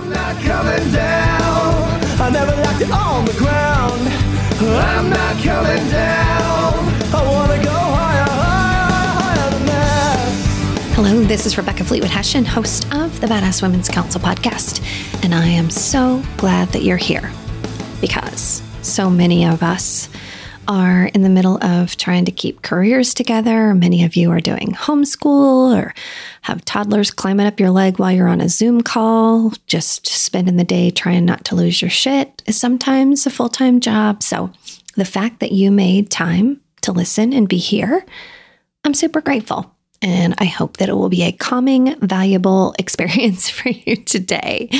I'm not coming down. I never liked it on the ground. I'm not coming down. I wanna go higher, higher, higher than this. Hello, this is Rebecca Fleetwood Hession, host of the Badass Women's Council podcast. And I am so glad that you're here because so many of us are in the middle of trying to keep careers together. Many of you are doing homeschool or have toddlers climbing up your leg while you're on a Zoom call. Just spending the day trying not to lose your shit is sometimes a full time job. So the fact that you made time to listen and be here, I'm super grateful. And I hope that it will be a calming, valuable experience for you today.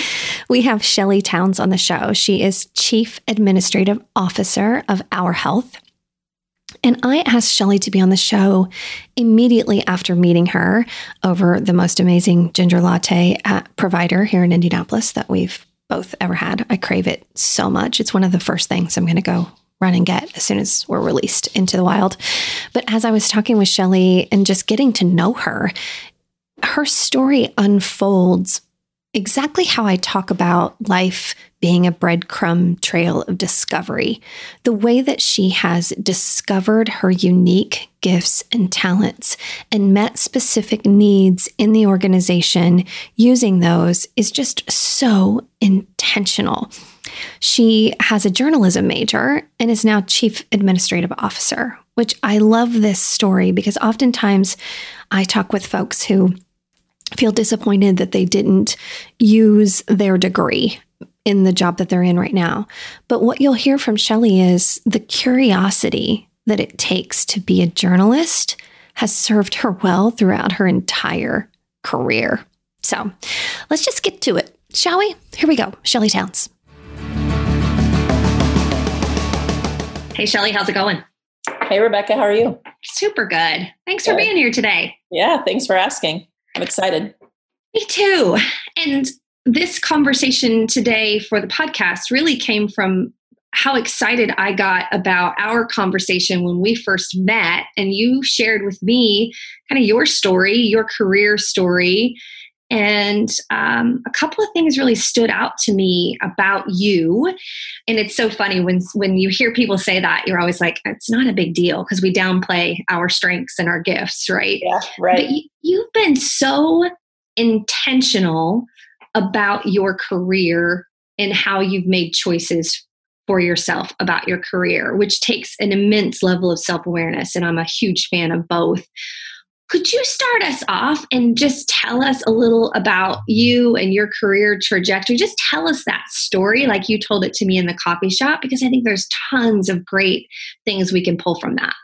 We have Shelly Towns on the show. She is Chief Administrative Officer of Our Health. And I asked Shelly to be on the show immediately after meeting her over the most amazing ginger latte at provider here in Indianapolis that we've both ever had. I crave it so much. It's one of the first things I'm going to go run and get as soon as we're released into the wild. But as I was talking with Shelly and just getting to know her, her story unfolds exactly how I talk about life being a breadcrumb trail of discovery. The way that she has discovered her unique gifts and talents and met specific needs in the organization using those is just so intentional. She has a journalism major and is now chief administrative officer, which I love this story because oftentimes I talk with folks who feel disappointed that they didn't use their degree in the job that they're in right now. But what you'll hear from Shelly is the curiosity that it takes to be a journalist has served her well throughout her entire career. So let's just get to it, shall we? Here we go. Shelly Towns. Hey, Shelly, how's it going? Hey, Rebecca, how are you? Super good. Thanks for being here today. Yeah, thanks for asking. I'm excited. Me too. And this conversation today for the podcast really came from how excited I got about our conversation when we first met. And you shared with me kind of your story, your career story, and um, a couple of things really stood out to me about you. And it's so funny when when you hear people say that, you're always like, it's not a big deal because we downplay our strengths and our gifts, right? Yeah, right. But you, you've been so intentional about your career and how you've made choices for yourself about your career, which takes an immense level of self awareness. And I'm a huge fan of both. Could you start us off and just tell us a little about you and your career trajectory? Just tell us that story like you told it to me in the coffee shop, because I think there's tons of great things we can pull from that.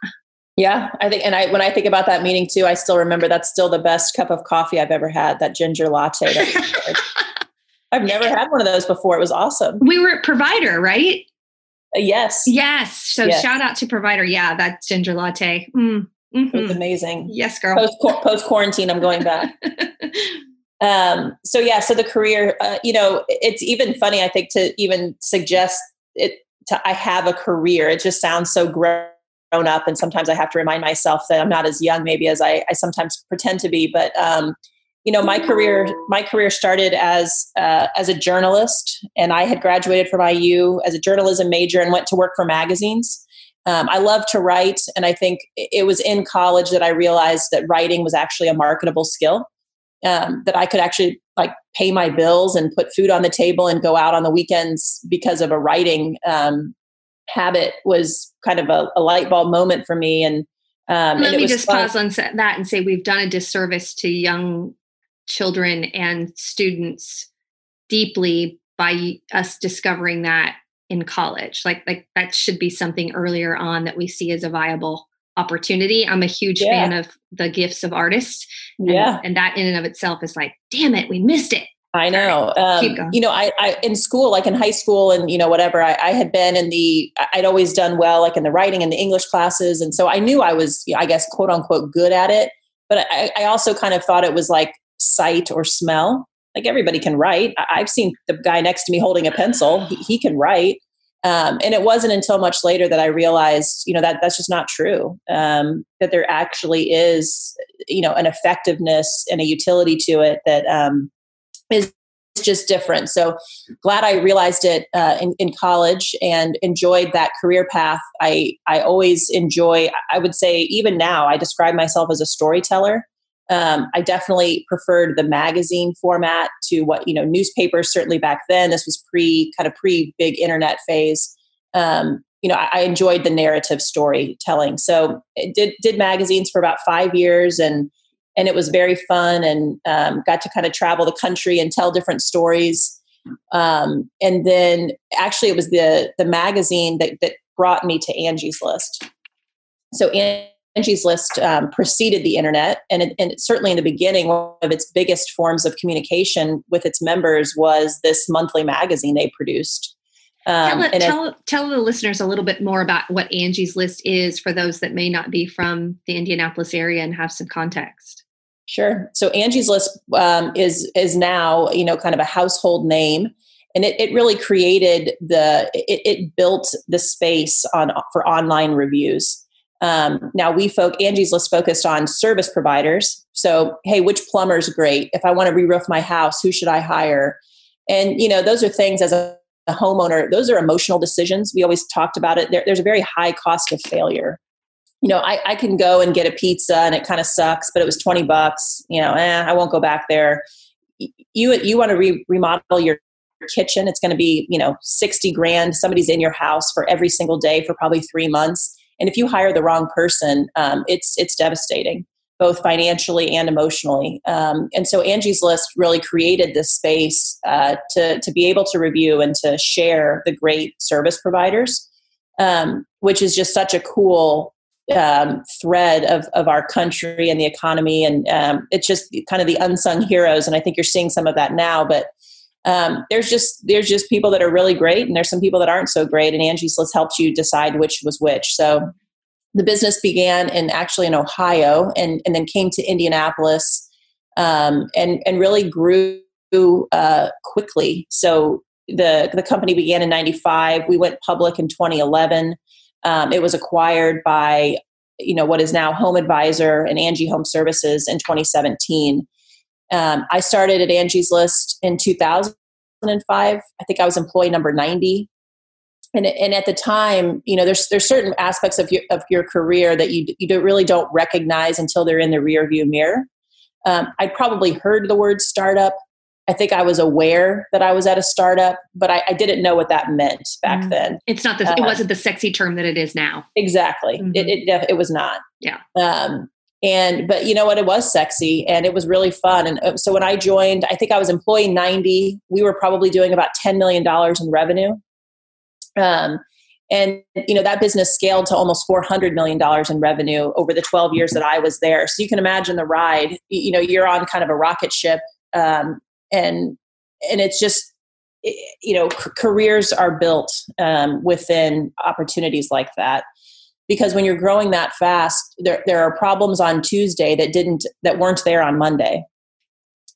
Yeah, I think, and I when I think about that meeting too, I still remember that's still the best cup of coffee I've ever had. That ginger latte. That I've never had one of those before. It was awesome. We were at Provider, right? Uh, yes. Yes. So yes. shout out to Provider. Yeah, that ginger latte. Mm. Mm-hmm. It was amazing. Yes, girl. Post post quarantine, I'm going back. um, so yeah, so the career, uh, you know, it's even funny. I think to even suggest it. To I have a career. It just sounds so grown up, and sometimes I have to remind myself that I'm not as young, maybe as I, I sometimes pretend to be. But um, you know, my career my career started as uh, as a journalist, and I had graduated from IU as a journalism major and went to work for magazines. Um, I love to write, and I think it was in college that I realized that writing was actually a marketable skill. Um, that I could actually like pay my bills and put food on the table and go out on the weekends because of a writing um, habit was kind of a, a, light bulb moment for me. And um, let and me just fun. pause on that and say we've done a disservice to young children and students deeply by us discovering that in college like like that should be something earlier on that we see as a viable opportunity i'm a huge yeah. fan of the gifts of artists and, yeah and that in and of itself is like damn it we missed it I know. Um, you know, I, I, in school, like in high school, and you know, whatever. I, I, had been in the. I'd always done well, like in the writing and the English classes, and so I knew I was, I guess, quote unquote, good at it. But I, I also kind of thought it was like sight or smell. Like everybody can write. I, have seen the guy next to me holding a pencil. He, he can write. Um, and it wasn't until much later that I realized, you know, that that's just not true. Um, that there actually is, you know, an effectiveness and a utility to it that um, is just different. So glad I realized it uh, in, in college and enjoyed that career path. I I always enjoy. I would say even now I describe myself as a storyteller. Um, I definitely preferred the magazine format to what you know newspapers. Certainly back then, this was pre kind of pre big internet phase. Um, you know, I, I, enjoyed the narrative storytelling. So did did magazines for about five years and and it was very fun and um, got to kind of travel the country and tell different stories. Um, and then actually, it was the the magazine that that brought me to Angie's List. So Angie's List um, preceded the internet, and, it, and certainly in the beginning, one of its biggest forms of communication with its members was this monthly magazine they produced. Um, tell, tell, tell, the listeners a little bit more about what Angie's List is for those that may not be from the Indianapolis area and have some context. Sure. So Angie's List um, is is now you know kind of a household name, and it, it really created the it, it built the space on for online reviews. Um, now we folk Angie's List focused on service providers. So hey, which plumber's great? If I want to re-roof my house, who should I hire? And you know those are things as a, a homeowner. Those are emotional decisions. We always talked about it. There, there's a very high cost of failure you know, I, I can go and get a pizza and it kind of sucks, but it was 20 bucks, you know, eh, I won't go back there. You, you want to re- remodel your kitchen. It's going to be, you know, 60 grand. Somebody's in your house for every single day for probably three months. And if you hire the wrong person, um, it's, it's devastating both financially and emotionally. Um, and so Angie's List really created this space uh, to, to be able to review and to share the great service providers, um, which is just such a cool um, thread of, of our country and the economy. And um, it's just kind of the unsung heroes. And I think you're seeing some of that now. But um, there's just there's just people that are really great, and there's some people that aren't so great. And Angie's List helps you decide which was which. So the business began in actually in Ohio, and and then came to Indianapolis, um, and and really grew uh, quickly. So the the company began in '95. We went public in 2011. Um, it was acquired by you know what is now Home Advisor and Angie Home Services in 2017. Um, I started at Angie's List in 2005. I think I was employee number 90. And, and at the time, you know, there's there's certain aspects of your of your career that you you don't really don't recognize until they're in the rearview mirror. Um, I probably heard the word startup I think I was aware that I was at a startup, but I, I didn't know what that meant back mm then. It's not the, uh, it wasn't the sexy term that it is now. Exactly. Mm-hmm. It, it, it was not. Yeah. Um, and, but you know what? It was sexy and it was really fun. And uh, so when I joined, I think I was employee 90, we were probably doing about $10 million in revenue. Um, and you know that business scaled to almost 400 million dollars in revenue over the 12 years that i was there so you can imagine the ride you know you're on kind of a rocket ship um, and and it's just you know c- careers are built um, within opportunities like that because when you're growing that fast there, there are problems on tuesday that didn't that weren't there on monday.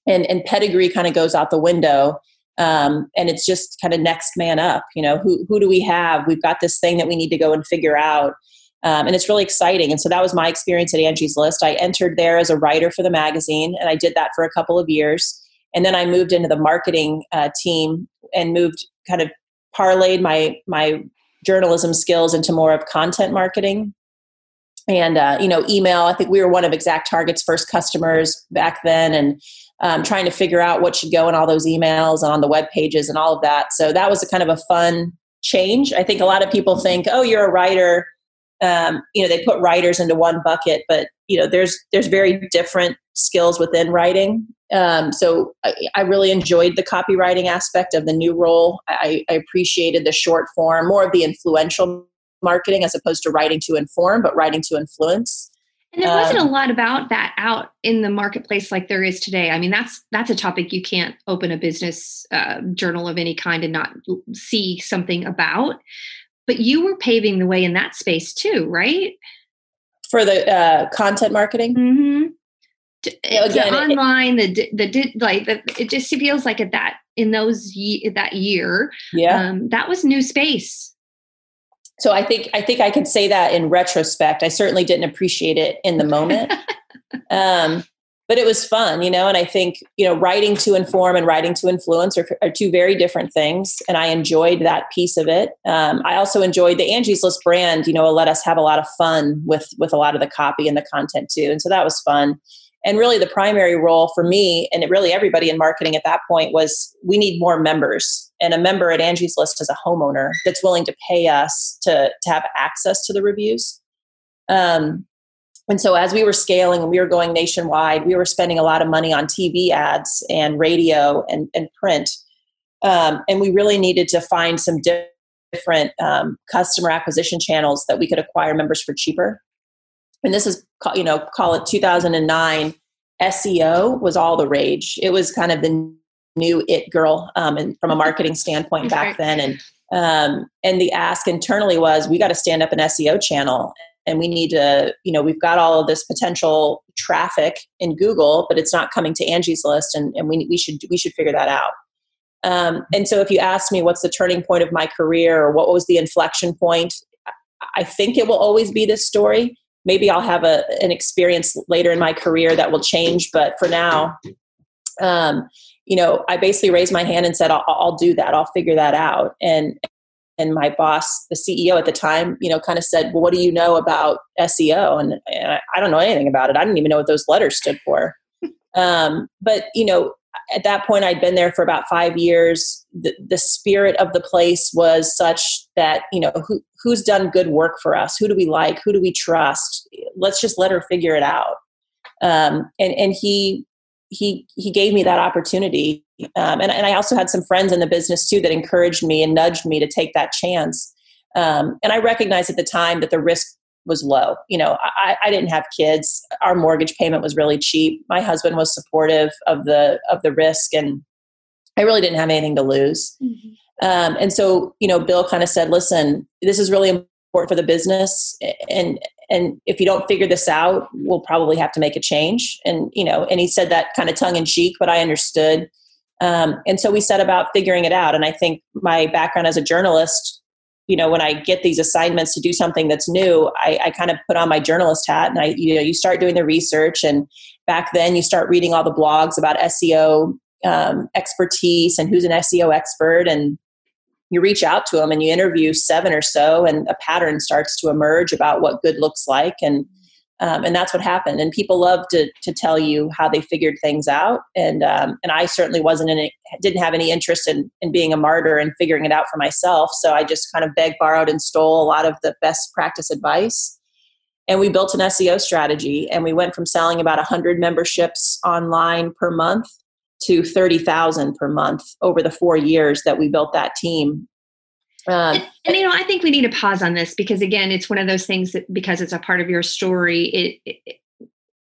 And and pedigree kind of goes out the window um, and it's just kind of next man up you know who, who do we have? We've got this thing that we need to go and figure out. Um, and it's really exciting. And so that was my experience at angie's list. I entered there as a writer for the magazine and i did that for a couple of years. And then I moved into the marketing uh, team and moved kind of parlayed my my journalism skills into more of content marketing. And uh, you know email i think we were one of ExactTarget's first customers back then and um, trying to figure out what should go in all those emails and on the web pages and all of that. So that was a kind of a fun change. I think a lot of people think oh you're a writer. Um, you know they put writers into one bucket but you know there's there's very different skills within writing um, so I, I, really enjoyed the copywriting aspect of the new role I, I, appreciated the short form more of the influential marketing as opposed to writing to inform but writing to influence and there wasn't um, a lot about that out in the marketplace like there is today. I mean, that's that's a topic you can't open a business uh, journal of any kind and not see something about. But you were paving the way in that space too, right? For the uh, content marketing. Mm-hmm again, online the the like the, it just feels like at that in those ye- that year yeah um, that was new space so i think i think i could say that in retrospect i certainly didn't appreciate it in the moment um, but it was fun, you know. And I think you know, writing to inform and writing to influence are, are two very different things, and I enjoyed that piece of it. Um, I also enjoyed the Angie's List brand. You know, let us have a lot of fun with with a lot of the copy and the content too, and so that was fun. And really, the primary role for me and really everybody in marketing at that point was we need more members. And a member at Angie's List is a homeowner that's willing to pay us to to have access to the reviews. Um, and so as we were scaling and we were going nationwide, we were spending a lot of money on TV ads and radio and, and print. Um, and we really needed to find some different um, customer acquisition channels that we could acquire members for cheaper. And this is, you know, call it 2009. SEO was all the rage. It was kind of the new it girl, um, and from a marketing standpoint back then. And um, and the ask internally was, we got to stand up an SEO channel and we need to you know we've got all of this potential traffic in google but it's not coming to angie's list and, and we, we should we should figure that out um, and so if you ask me what's the turning point of my career or what was the inflection point i think it will always be this story maybe i'll have a, an experience later in my career that will change but for now um, you know i basically raised my hand and said I'll, I'll do that i'll figure that out and and my boss, the CEO at the time, you know, kind of said, "Well, what do you know about SEO?" And, and I, I, don't know anything about it. I didn't even know what those letters stood for. um, but you know, at that point, I'd been there for about five years. The, the spirit of the place was such that you know, who, who's done good work for us? Who do we like? Who do we trust? Let's just let her figure it out. Um, and and he he he gave me that opportunity um, and, and i also had some friends in the business too that encouraged me and nudged me to take that chance um, and i recognized at the time that the risk was low. You know I, I didn't have kids. Our mortgage payment was really cheap. My husband was supportive of the of the risk and i really didn't have anything to lose. Mm-hmm. um, and so you know bill kind of said listen this is really important for the business and and if you don't figure this out we'll probably have to make a change. And you know and he said that kind of tongue in cheek but i understood. Um, and so we set about figuring it out and i think my background as a journalist you know when i get these assignments to do something that's new i, I kind of put on my journalist hat and i you know you start doing the research. And back then you start reading all the blogs about seo um, expertise and who's an seo expert. And you reach out to them and you interview seven or so and a pattern starts to emerge about what good looks like. And um, and that's what happened. And people love to, to tell you how they figured things out. And um, and i certainly wasn't in it didn't have any interest in, in being a martyr and figuring it out for myself. So i just kind of begged borrowed and stole a lot of the best practice advice. And we built an seo strategy and we went from selling about 100 memberships online per month to 30,000 per month over the four years that we built that team. Uh, and, and, you know, I think we need to pause on this because again, it's one of those things that because it's a part of your story, it, it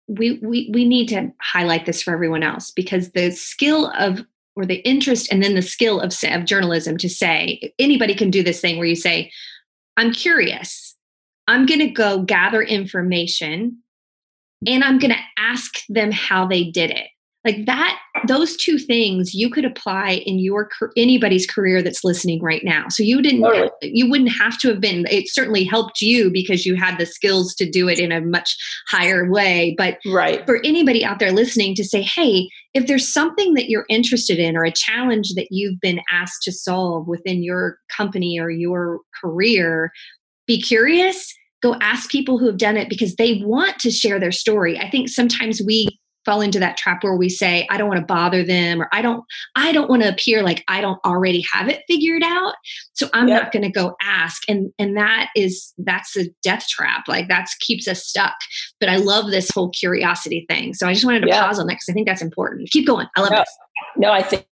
we, we we need to highlight this for everyone else because the skill of or the interest and then the skill of, of journalism to say anybody can do this thing where you say i'm curious. I'm going to go gather information and i'm going to ask them how they did it like that those two things you could apply in your anybody's career that's listening right now. So you didn't totally. you wouldn't have to have been it certainly helped you because you had the skills to do it in a much higher way. But right. for anybody out there listening to say hey if there's something that you're interested in or a challenge that you've been asked to solve within your company or your career be curious. Go ask people who have done it because they want to share their story. I think sometimes we fall into that trap where we say i don't want to bother them or i don't i don't want to appear like i don't already have it figured out. So i'm yep. not going to go ask and and that is that's a death trap like that keeps us stuck. But i love this whole curiosity thing so i just wanted to yeah. pause on that because i think that's important. Keep going. I love no, this. no i think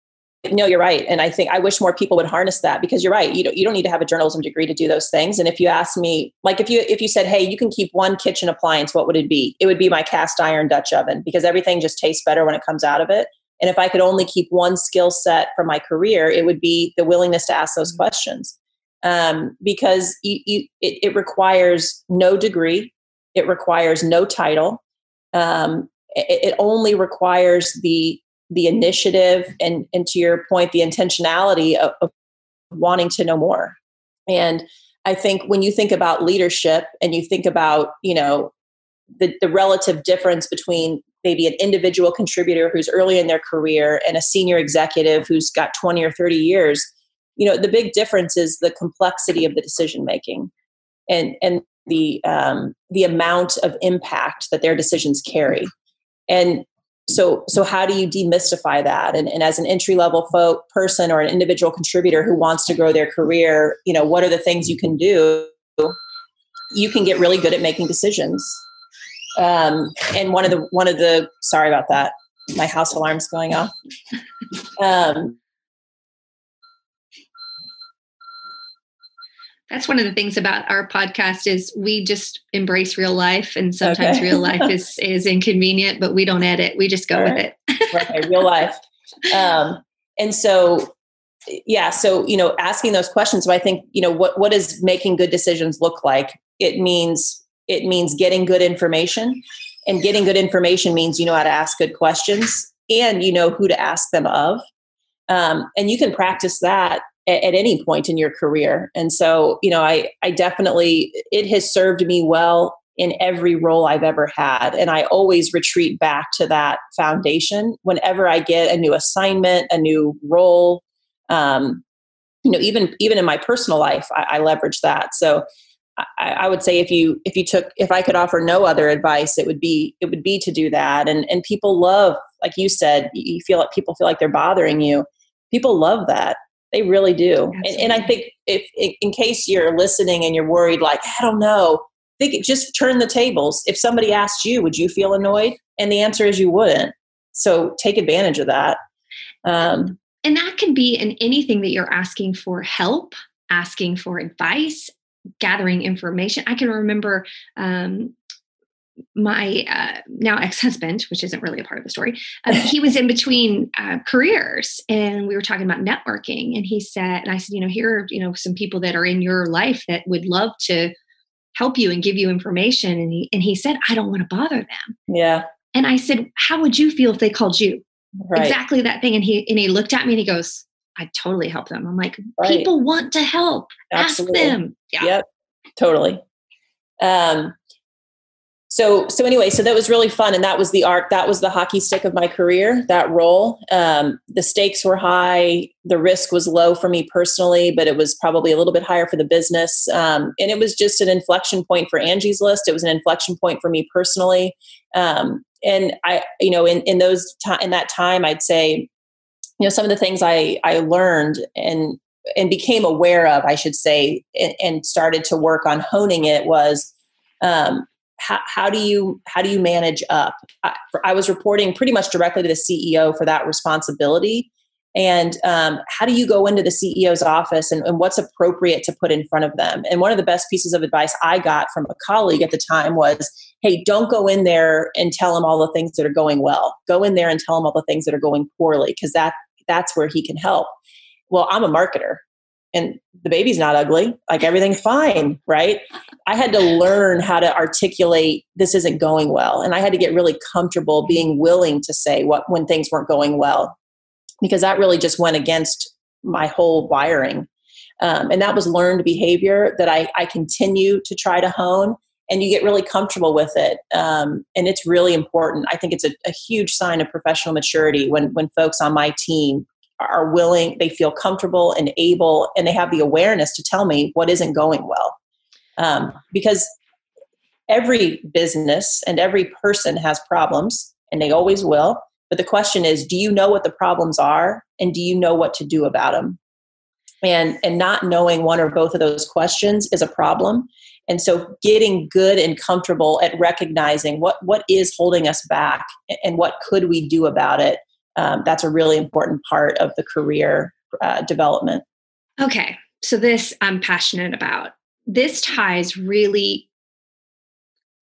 no you're right. And i think i wish more people would harness that because you're right. You don't, you don't need to have a journalism degree to do those things. And if you ask me like if you if you said hey you can keep one kitchen appliance what would it be? It would be my cast iron dutch oven because everything just tastes better when it comes out of it. And if i could only keep one skill set from my career it would be the willingness to ask those mm-hmm. questions. Um, because you, you, it, it, requires no degree. It requires no title. Um, it, it only requires the the initiative and and to your point the intentionality of, of wanting to know more. And i think when you think about leadership and you think about you know the, the relative difference between maybe an individual contributor who's early in their career and a senior executive who's got 20 or 30 years you know the big difference is the complexity of the decision making and and the um, the amount of impact that their decisions carry. And so so how do you demystify that? And, and as an entry level folk person or an individual contributor who wants to grow their career you know what are the things you can do? You can get really good at making decisions. Um, and one of the one of the sorry about that. My house alarm's going off. Um, that's one of the things about our podcast is we just embrace real life and sometimes okay. real life is is inconvenient but we don't edit we just go right. with it okay real life um, and so yeah so you know asking those questions so i think you know what what does making good decisions look like it means it means getting good information and getting good information means you know how to ask good questions and you know who to ask them of um, and you can practice that at, at any point in your career. And so, you know, I, I definitely, it has served me well in every role I've ever had. And I always retreat back to that foundation whenever I get a new assignment, a new role. Um, you know, even even in my personal life, I, I leverage that. So I, I, would say if you if you took if I could offer no other advice, it would be it would be to do that. And and people love, like you said, you feel like people feel like they're bothering you. People love that. They really do. And, and, I think if, in case you're listening and you're worried, like, I don't know, think just turn the tables. If somebody asked you, would you feel annoyed? And the answer is you wouldn't. So take advantage of that. Um, and that can be in anything that you're asking for help, asking for advice, gathering information. I can remember um, my uh, now ex-husband which isn't really a part of the story uh, he was in between uh, careers and we were talking about networking and he said and i said you know here are you know some people that are in your life that would love to help you and give you information. And he and he said i don't want to bother them. Yeah. And i said how would you feel if they called you? Right. exactly that thing. And he and he looked at me and he goes i totally help them. I'm like right. people want to help. Absolutely. ask them. Yeah. Yep. Totally. Um so so anyway so that was really fun and that was the arc that was the hockey stick of my career that role. Um, the stakes were high the risk was low for me personally but it was probably a little bit higher for the business. Um, and it was just an inflection point for angie's list. It was an inflection point for me personally. Um, and i you know in, in those time in that time i'd say you know some of the things i i learned and and became aware of i should say and, and started to work on honing it was um, how, how do you how do you manage up? I, I, was reporting pretty much directly to the ceo for that responsibility. And um, how do you go into the ceo's office and, and what's appropriate to put in front of them? And one of the best pieces of advice i got from a colleague at the time was hey don't go in there and tell him all the things that are going well. Go in there and tell him all the things that are going poorly because that that's where he can help. Well i'm a marketer and the baby's not ugly like everything's fine right? I had to learn how to articulate this isn't going well and i had to get really comfortable being willing to say what when things weren't going well because that really just went against my whole wiring. Um, and that was learned behavior that I, I continue to try to hone and you get really comfortable with it. Um, and it's really important. I think it's a, a huge sign of professional maturity when when folks on my team are willing, they feel comfortable and able, and they have the awareness to tell me what isn't going well. Um, because every business and every person has problems, and they always will. But the question is, do you know what the problems are, and do you know what to do about them? And and not knowing one or both of those questions is a problem. And so, getting good and comfortable at recognizing what what is holding us back, and what could we do about it um, that's a really important part of the career uh, development. Okay, so this I'm passionate about. This ties really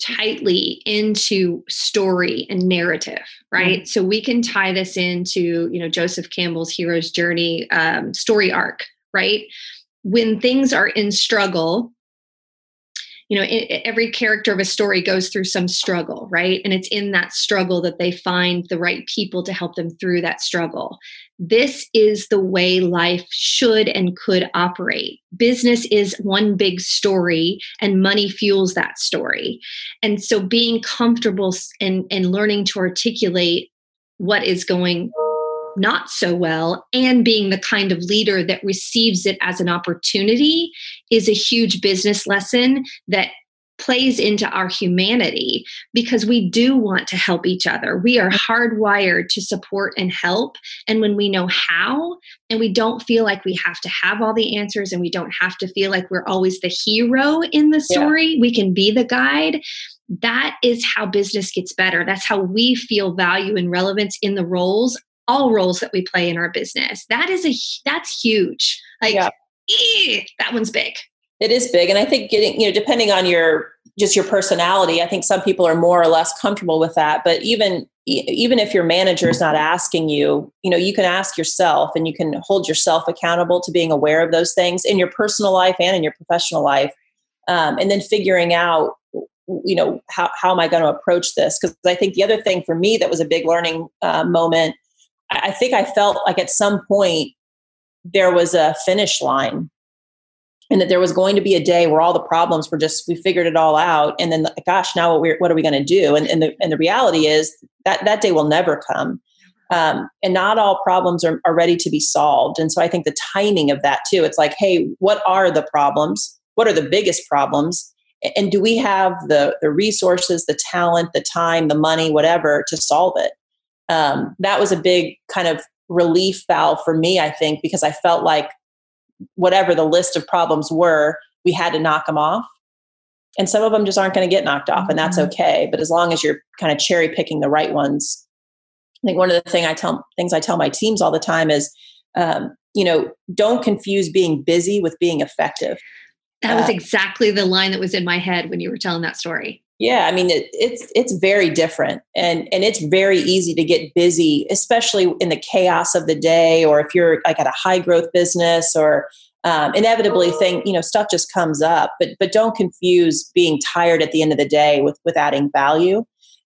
tightly into story and narrative right mm-hmm. so we can tie this into you know joseph campbell's hero's journey um, story arc right when things are in struggle you know it, every character of a story goes through some struggle right and it's in that struggle that they find the right people to help them through that struggle this is the way life should and could operate. Business is one big story, and money fuels that story. And so, being comfortable and, and learning to articulate what is going not so well and being the kind of leader that receives it as an opportunity is a huge business lesson that plays into our humanity because we do want to help each other. We are hardwired to support and help. And when we know how, and we don't feel like we have to have all the answers and we don't have to feel like we're always the hero in the story, yeah. we can be the guide. That is how business gets better. That's how we feel value and relevance in the roles, all roles that we play in our business. That is a that's huge. Like yeah. that one's big it is big and i think getting you know depending on your just your personality i think some people are more or less comfortable with that but even even if your manager is not asking you you know you can ask yourself and you can hold yourself accountable to being aware of those things in your personal life and in your professional life um, and then figuring out you know how, how am i going to approach this because i think the other thing for me that was a big learning uh, moment I, think i felt like at some point there was a finish line and that there was going to be a day where all the problems were just we figured it all out and then gosh now what, we what are we going to do? And, and, the, and the reality is that that day will never come um, and not all problems are, are ready to be solved. And so i think the timing of that too it's like hey what are the problems? What are the biggest problems? And do we have the, the resources the talent the time the money whatever to solve it um, that was a big kind of relief valve for me i think because i felt like whatever the list of problems were, we had to knock them off. And some of them just aren't going to get knocked off, and that's mm-hmm. okay. But as long as you're kind of cherry picking the right ones, I think one of the thing I tell things I tell my teams all the time is, um, you know, don't confuse being busy with being effective. That was uh, exactly the line that was in my head when you were telling that story. Yeah, I mean it, it's it's very different, and and it's very easy to get busy, especially in the chaos of the day, or if you're like at a high growth business, or um, inevitably thing you know stuff just comes up. But but don't confuse being tired at the end of the day with with adding value.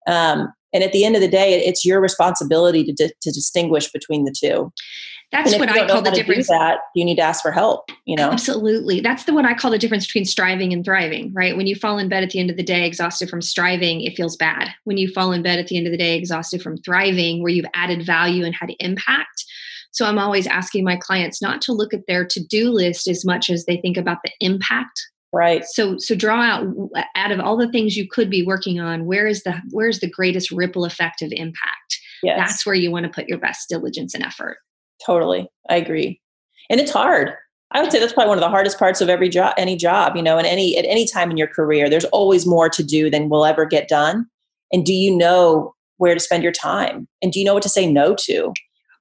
Um, and at the end of the day, it's your responsibility to, to distinguish between the two. That's what I call the difference. that you need to ask for help. You know, absolutely. That's the what I call the difference between striving and thriving. Right? When you fall in bed at the end of the day exhausted from striving, it feels bad. When you fall in bed at the end of the day exhausted from thriving, where you've added value and had impact. So I'm always asking my clients not to look at their to-do list as much as they think about the impact right so so draw out out of all the things you could be working on where is the where is the greatest ripple effect of impact yes. that's where you want to put your best diligence and effort Totally. I agree. And it's hard. I would say that's probably one of the hardest parts of every job, any job, you know, and any, at any time in your career, there's always more to do than will ever get done. And do you know where to spend your time? And do you know what to say no to?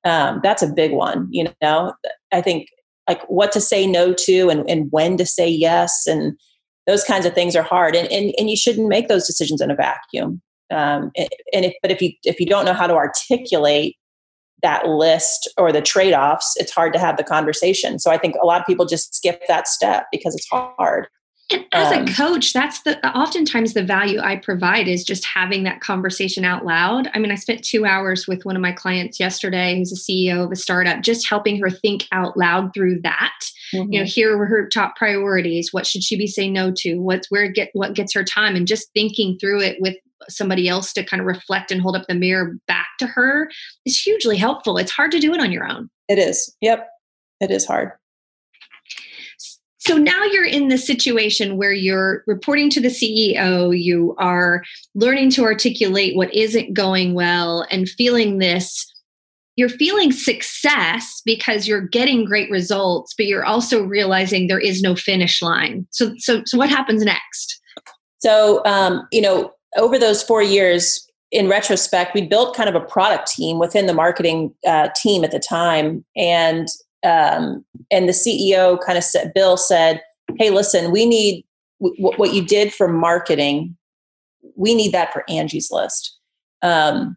Um, that's a big one, you know, I think like what to say no to and, and when to say yes. And those kinds of things are hard. And, and, and you shouldn't make those decisions in a vacuum. Um, and if, but if you, if you don't know how to articulate that list or the trade offs, it's hard to have the conversation. So I think a lot of people just skip that step because it's hard. And as um, a coach, that's the oftentimes the value I provide is just having that conversation out loud. I mean, I spent two hours with one of my clients yesterday, who's a CEO of a startup, just helping her think out loud through that. Mm-hmm. You know, mm-hmm. here were her top priorities. What should she be saying no to? What's where get what gets her time, and just thinking through it with somebody else to kind of reflect and hold up the mirror back to her is hugely helpful. It's hard to do it on your own. It is. Yep. It is hard. So now you're in the situation where you're reporting to the CEO, you are learning to articulate what isn't going well and feeling this you're feeling success because you're getting great results but you're also realizing there is no finish line so so so what happens next so um, you know over those four years, in retrospect, we built kind of a product team within the marketing uh, team at the time, and um, and the CEO kind of said, Bill said, "Hey, listen, we need w- what you did for marketing. We need that for Angie's List." Um,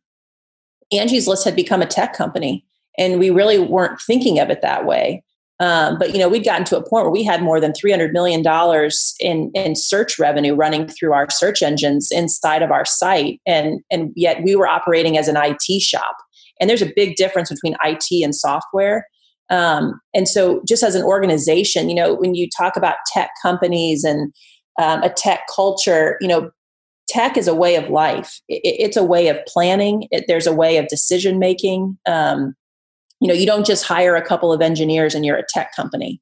Angie's List had become a tech company, and we really weren't thinking of it that way. Um, but you know, we'd gotten to a point where we had more than three hundred million dollars in in search revenue running through our search engines inside of our site, and and yet we were operating as an IT shop. and there's a big difference between it and software. Um, and so just as an organization you know when you talk about tech companies and um, a tech culture you know tech is a way of life. It, it's a way of planning. It, there's a way of decision making. Um, you know you don't just hire a couple of engineers and you're a tech company.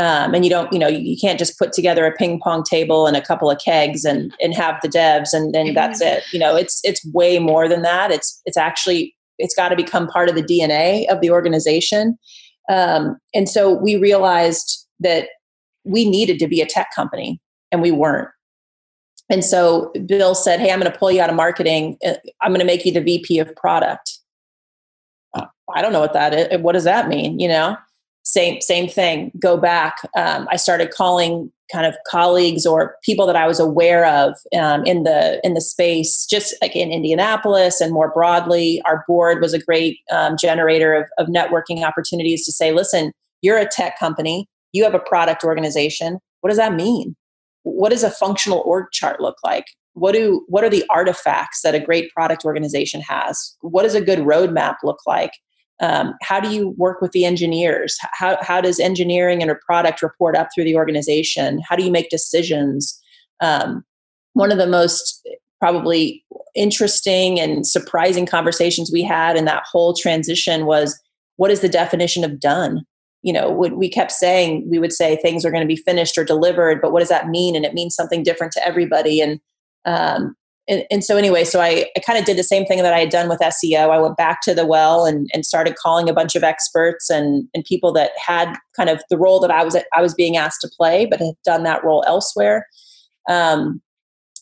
Um, and you don't you know you can't just put together a ping pong table and a couple of kegs and and have the devs and then that's it. You know it's it's way more than that. It's it's actually it's got to become part of the dna of the organization. Um, and so we realized that we needed to be a tech company and we weren't. And so bill said hey i'm going to pull you out of marketing. Uh, i'm going to make you the vp of product i don't know what that is what does that mean you know? Same same thing go back um, i started calling kind of colleagues or people that i was aware of um, in the in the space just like in indianapolis and more broadly our board was a great um, generator of, of networking opportunities to say listen you're a tech company you have a product organization what does that mean? What does a functional org chart look like? What do what are the artifacts that a great product organization has? What does a good roadmap look like um, how do you work with the engineers? How, how does engineering and a product report up through the organization? How do you make decisions? Um, one of the most probably interesting and surprising conversations we had in that whole transition was what is the definition of done? You know we kept saying we would say things are going to be finished or delivered but what does that mean? And it means something different to everybody. And um, and, and so anyway, so I, I kind of did the same thing that I had done with SEO. I went back to the well and, and started calling a bunch of experts and, and people that had kind of the role that I was I was being asked to play, but had done that role elsewhere, um,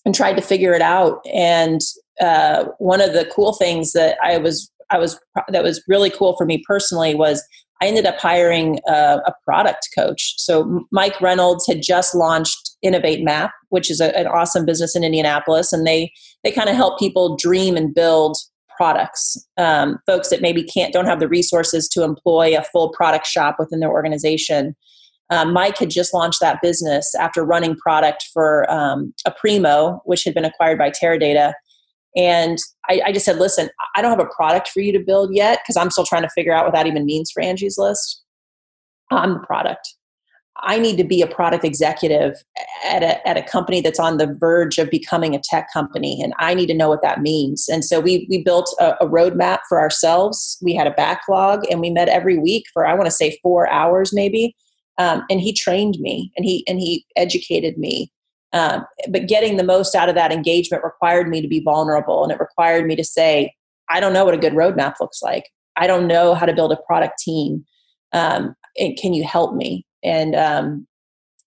and tried to figure it out. And uh, one of the cool things that I was I was that was really cool for me personally was I ended up hiring a, a, product coach. So Mike Reynolds had just launched InnovateMap, which is a, an awesome business in Indianapolis, and they they kind of help people dream and build products. Um, folks that maybe can't don't have the resources to employ a full product shop within their organization. Um, Mike had just launched that business after running product for um, Aprimo, which had been acquired by Teradata and I, I, just said, listen, I don't have a product for you to build yet because I'm still trying to figure out what that even means for Angie's List. I'm the product. I need to be a product executive at a, at a company that's on the verge of becoming a tech company, and I need to know what that means. And so we we built a, a roadmap for ourselves. We had a backlog, and we met every week for I want to say four hours maybe. Um, and he trained me, and he and he educated me, um, but getting the most out of that engagement required me to be vulnerable and it required me to say, I don't know what a good roadmap looks like. I don't know how to build a product team. Um, and can you help me? And um,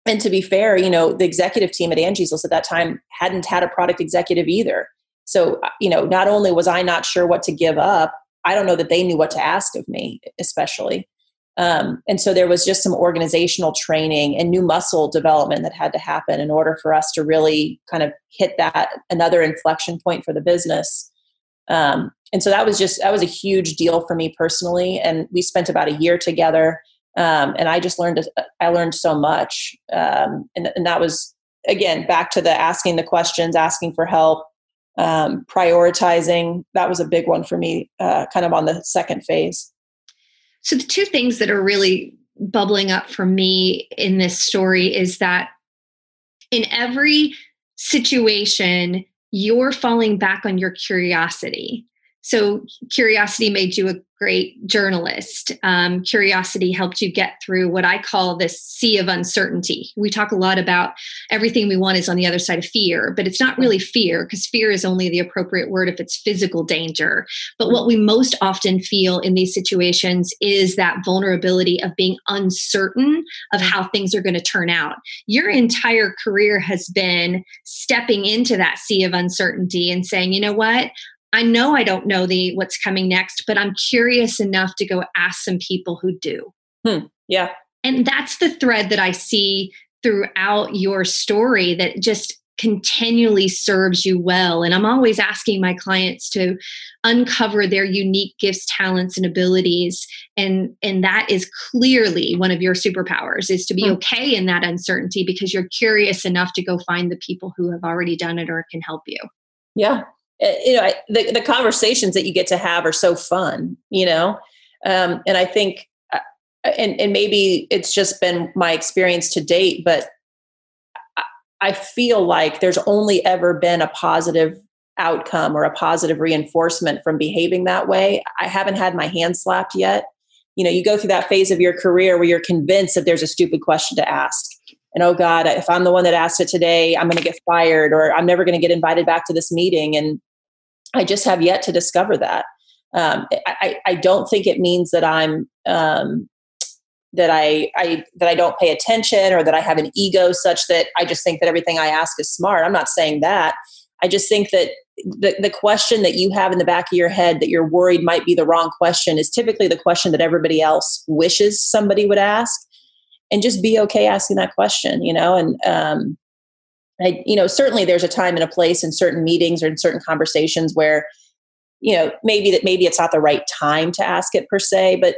and to be fair, you know, the executive team at Angie's at that time hadn't had a product executive either. So, uh, you know, not only was I not sure what to give up, I don't know that they knew what to ask of me, especially. Um, and so there was just some organizational training and new muscle development that had to happen in order for us to really kind of hit that another inflection point for the business. Um, and so that was just that was a huge deal for me personally. And we spent about a year together. Um, and I just learned I learned so much. Um, and, and that was again back to the asking the questions, asking for help, um, prioritizing. That was a big one for me, uh, kind of on the second phase. So, the two things that are really bubbling up for me in this story is that in every situation, you're falling back on your curiosity. So, curiosity made you a great journalist. Um, curiosity helped you get through what I call this sea of uncertainty. We talk a lot about everything we want is on the other side of fear, but it's not really fear because fear is only the appropriate word if it's physical danger. But what we most often feel in these situations is that vulnerability of being uncertain of how things are going to turn out. Your entire career has been stepping into that sea of uncertainty and saying, you know what? I know I don't know the what's coming next, but I'm curious enough to go ask some people who do. Hmm. Yeah. And that's the thread that I see throughout your story that just continually serves you well. And I'm always asking my clients to uncover their unique gifts, talents, and abilities. And, and that is clearly one of your superpowers is to be hmm. okay in that uncertainty because you're curious enough to go find the people who have already done it or can help you. Yeah, you know, the, the conversations that you get to have are so fun, you know? Um, and I think, uh, and, and maybe it's just been my experience to date, but I feel like there's only ever been a positive outcome or a positive reinforcement from behaving that way. I haven't had my hand slapped yet. You know, you go through that phase of your career where you're convinced that there's a stupid question to ask. And oh God, if I'm the one that asked it today, I'm going to get fired or I'm never going to get invited back to this meeting. And I just have yet to discover that. Um, I, I, don't think it means that I'm um, that I, I that I don't pay attention or that I have an ego such that I just think that everything I ask is smart. I'm not saying that. I just think that the, the question that you have in the back of your head that you're worried might be the wrong question is typically the question that everybody else wishes somebody would ask and just be okay asking that question you know and um I, you know certainly there's a time and a place in certain meetings or in certain conversations where you know maybe that maybe it's not the right time to ask it per se but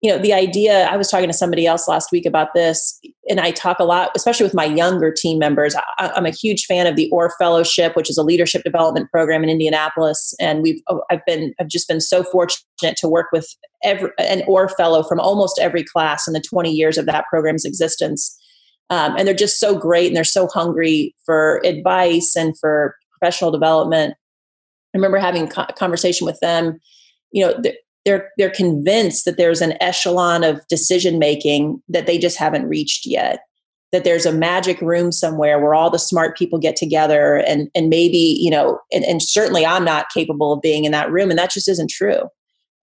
you know the idea i was talking to somebody else last week about this and i talk a lot especially with my younger team members. I, am a huge fan of the orr fellowship which is a leadership development program in indianapolis and we've oh, i've been i've just been so fortunate to work with every an orr fellow from almost every class in the 20 years of that program's existence um, and they're just so great and they're so hungry for advice and for professional development. I remember having a conversation with them you know they're they're convinced that there's an echelon of decision making that they just haven't reached yet. That there's a magic room somewhere where all the smart people get together and and maybe you know and, and certainly i'm not capable of being in that room and that just isn't true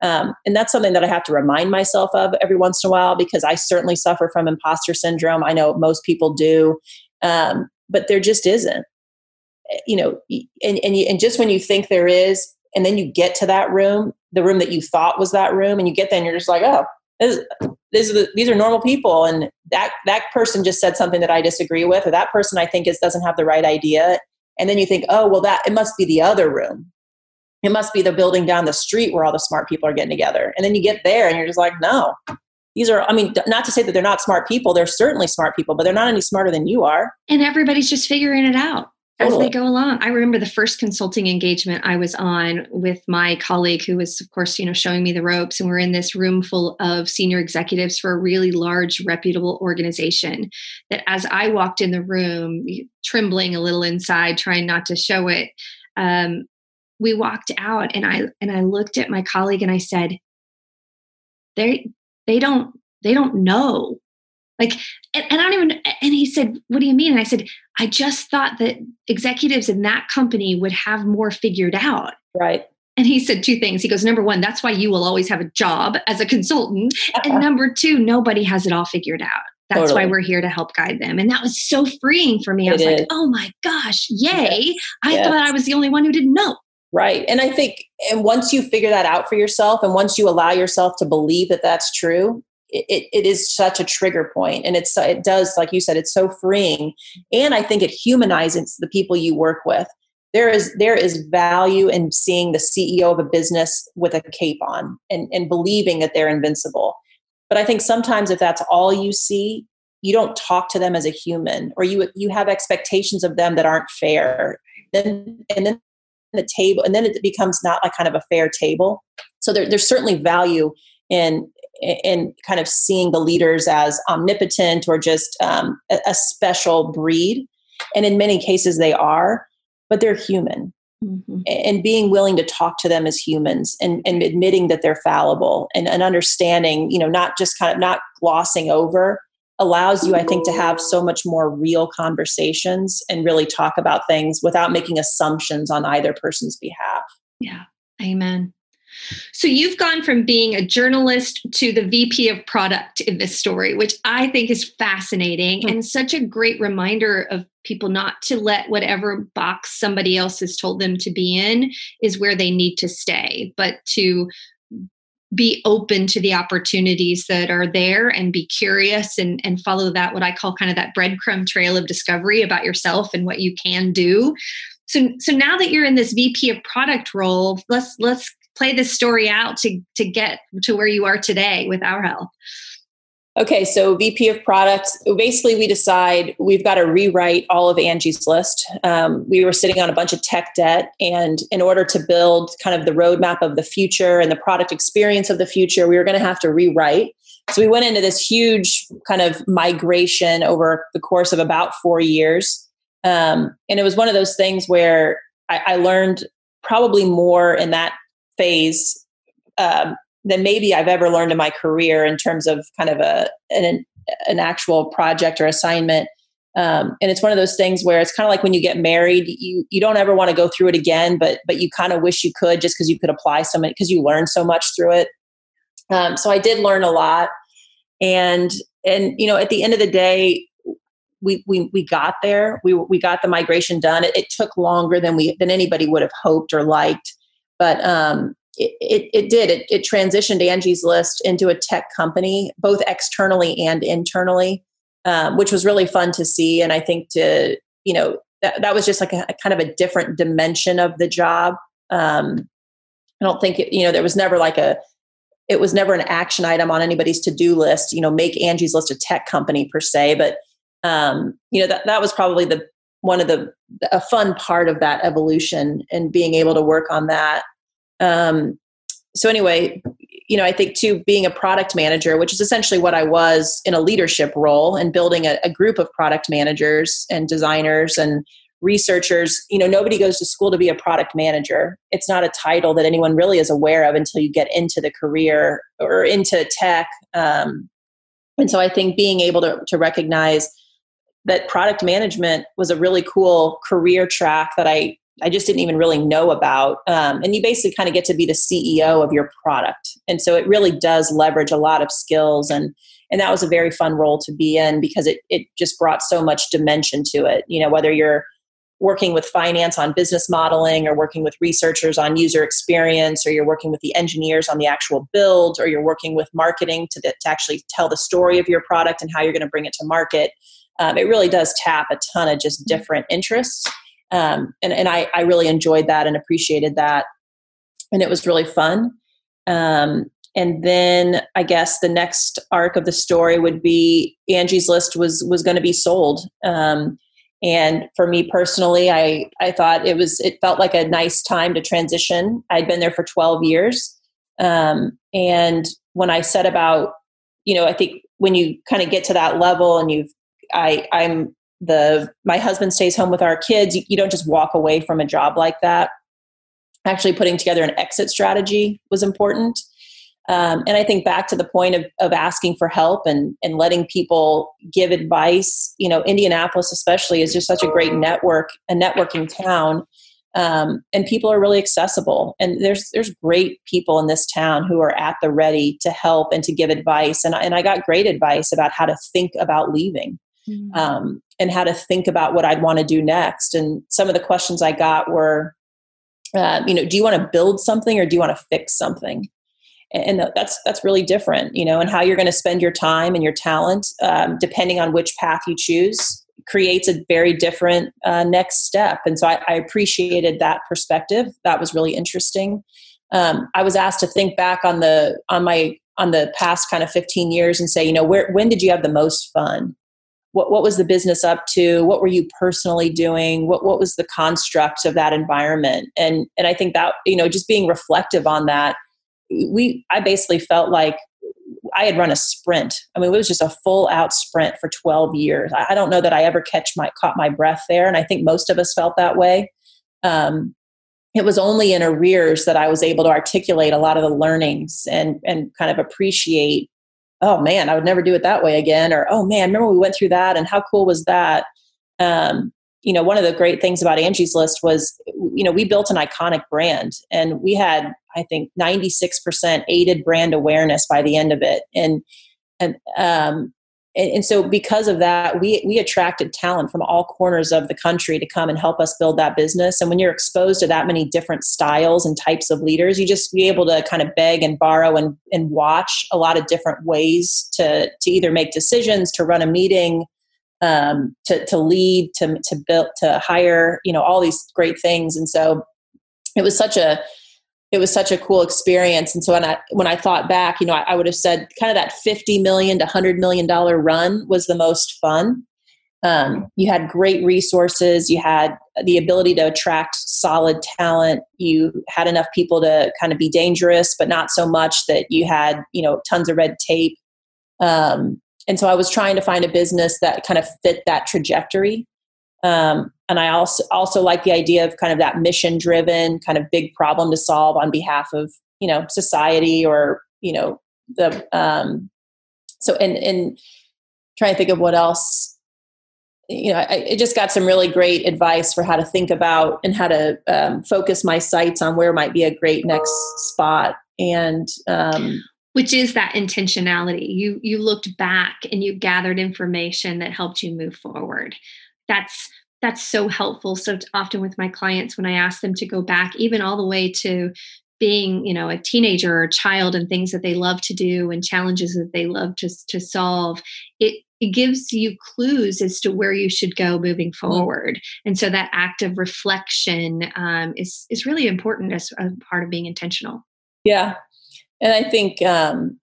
um, and that's something that i have to remind myself of every once in a while because i certainly suffer from imposter syndrome. I know most people do um, but there just isn't. You know and, and, you, and just when you think there is and then you get to that room the room that you thought was that room and you get there and you're just like oh this, this the, these are normal people and that that person just said something that i disagree with or that person i think is doesn't have the right idea and then you think oh well that it must be the other room it must be the building down the street where all the smart people are getting together. And then you get there and you're just like no. These are i mean not to say that they're not smart people. They're certainly smart people but they're not any smarter than you are. And everybody's just figuring it out as they go along. I remember the first consulting engagement I was on with my colleague who was of course, you know, showing me the ropes. And we're in this room full of senior executives for a really large reputable organization that as I walked in the room trembling a little inside trying not to show it um, we walked out and I and I looked at my colleague and I said they they don't they don't know like, and, and I don't even, and he said, What do you mean? And I said, I just thought that executives in that company would have more figured out. Right. And he said two things. He goes, Number one, that's why you will always have a job as a consultant. and number two, nobody has it all figured out. That's totally. why we're here to help guide them. And that was so freeing for me. I was like, oh my gosh, yay. Yes. I yes. thought I was the only one who didn't know. Right. And I think, and once you figure that out for yourself, and once you allow yourself to believe that that's true, it, it is such a trigger point and it's it does like you said it's so freeing. And i think it humanizes the people you work with. There is there is value in seeing the ceo of a business with a cape on and, and believing that they're invincible. But i think sometimes if that's all you see you don't talk to them as a human or you you have expectations of them that aren't fair. Then and then the table and then it becomes not like kind of a fair table so there, there's certainly value in in kind of seeing the leaders as omnipotent or just um, a, a, special breed. And in many cases, they are, but they're human. Mm-hmm. And being willing to talk to them as humans and, and admitting that they're fallible and, and understanding, you know, not just kind of not glossing over allows you, I think, to have so much more real conversations and really talk about things without making assumptions on either person's behalf. Yeah. Amen. So you've gone from being a journalist to the VP of product in this story, which I think is fascinating mm-hmm. and such a great reminder of people not to let whatever box somebody else has told them to be in is where they need to stay, but to be open to the opportunities that are there and be curious and, and follow that what I call kind of that breadcrumb trail of discovery about yourself and what you can do. So so now that you're in this VP of product role, let's let's play this story out to to get to where you are today with our help Okay, so VP of product. Basically, we decide we've got to rewrite all of Angie's List. Um, we were sitting on a bunch of tech debt, and in order to build kind of the roadmap of the future and the product experience of the future, we were going to have to rewrite. So we went into this huge kind of migration over the course of about four years, um, and it was one of those things where I, I learned probably more in that phase um, than maybe I've ever learned in my career in terms of kind of a an, an actual project or assignment. Um, and it's one of those things where it's kind of like when you get married, you you don't ever want to go through it again, but but you kind of wish you could just because you could apply so much because you learn so much through it. Um, so I did learn a lot, and and you know at the end of the day, we we we got there. We we got the migration done. It, it took longer than we than anybody would have hoped or liked, but um, it, it, did. It, it, transitioned Angie's List into a tech company, both externally and internally, um, which was really fun to see. And I think to, you know, that, that was just like a, a kind of a different dimension of the job. Um, I don't think, it, you know, there was never like a, it was never an action item on anybody's to-do list, you know, make Angie's List a tech company per se. But, um, you know, that, that was probably the, one of the, a fun part of that evolution and being able to work on that um, so anyway, you know, I think too, being a product manager, which is essentially what I was in a leadership role and building a, a group of product managers and designers and researchers, you know, nobody goes to school to be a product manager. It's not a title that anyone really is aware of until you get into the career or into tech. Um, and so I think being able to, to recognize that product management was a really cool career track that I I just didn't even really know about. Um, and you basically kind of get to be the CEO of your product. And so it really does leverage a lot of skills. And, and that was a very fun role to be in because it, it just brought so much dimension to it. You know, whether you're working with finance on business modeling or working with researchers on user experience or you're working with the engineers on the actual build or you're working with marketing to, the, to actually tell the story of your product and how you're going to bring it to market um, it really does tap a ton of just different interests um, and and I, I really enjoyed that and appreciated that. And it was really fun. Um, and then i guess the next arc of the story would be angie's list was was going to be sold. Um, and for me personally i i thought it was it felt like a nice time to transition. I'd been there for 12 years. Um, and when i said about you know i think when you kind of get to that level and you've i i'm the my husband stays home with our kids. You, you don't just walk away from a job like that. Actually putting together an exit strategy was important. Um, and i think back to the point of, of asking for help and, and letting people give advice you know indianapolis especially is just such a great network a networking town um, and people are really accessible. And there's there's great people in this town who are at the ready to help and to give advice. And, and i got great advice about how to think about leaving mm-hmm. um, and how to think about what I'd want to do next. And some of the questions I got were, uh, you know, do you want to build something or do you want to fix something? And that's that's really different, you know, and how you're going to spend your time and your talent, um, depending on which path you choose, creates a very different uh, next step. And so I, I, appreciated that perspective. That was really interesting. Um, I was asked to think back on the on my on the past kind of 15 years and say, you know, where when did you have the most fun? What, what was the business up to? What were you personally doing? What, what was the construct of that environment? And and i think that you know just being reflective on that we i basically felt like i had run a sprint. I mean it was just a full out sprint for 12 years. I, don't know that i ever catch my caught my breath there and i think most of us felt that way. Um, it was only in arrears that i was able to articulate a lot of the learnings and and kind of appreciate oh man, I would never do it that way again. Or, oh man, remember we went through that and how cool was that? Um, you know, one of the great things about Angie's List was, you know, we built an iconic brand and we had, I think, 96% aided brand awareness by the end of it. And, and, um, and, and, so because of that we we attracted talent from all corners of the country to come and help us build that business. And when you're exposed to that many different styles and types of leaders you just be able to kind of beg and borrow and, and watch a lot of different ways to to either make decisions to run a meeting um, to, to lead to, to build to hire you know all these great things. And so it was such a it was such a cool experience. And so when I when I thought back, you know, I, I would have said kind of that fifty million to hundred million dollar run was the most fun. Um, you had great resources. You had the ability to attract solid talent. You had enough people to kind of be dangerous, but not so much that you had you know tons of red tape. Um, and so I was trying to find a business that kind of fit that trajectory. Um, and I also also like the idea of kind of that mission driven kind of big problem to solve on behalf of you know society or you know the um, so and and trying to think of what else you know I, I just got some really great advice for how to think about and how to um, focus my sights on where might be a great next spot. And um, which is that intentionality. You you looked back and you gathered information that helped you move forward that's that's so helpful. So often with my clients when i ask them to go back even all the way to being you know a teenager or a child and things that they love to do and challenges that they love to, to solve it it gives you clues as to where you should go moving forward. And so that act of reflection um, is is really important as a part of being intentional. Yeah. And i think um,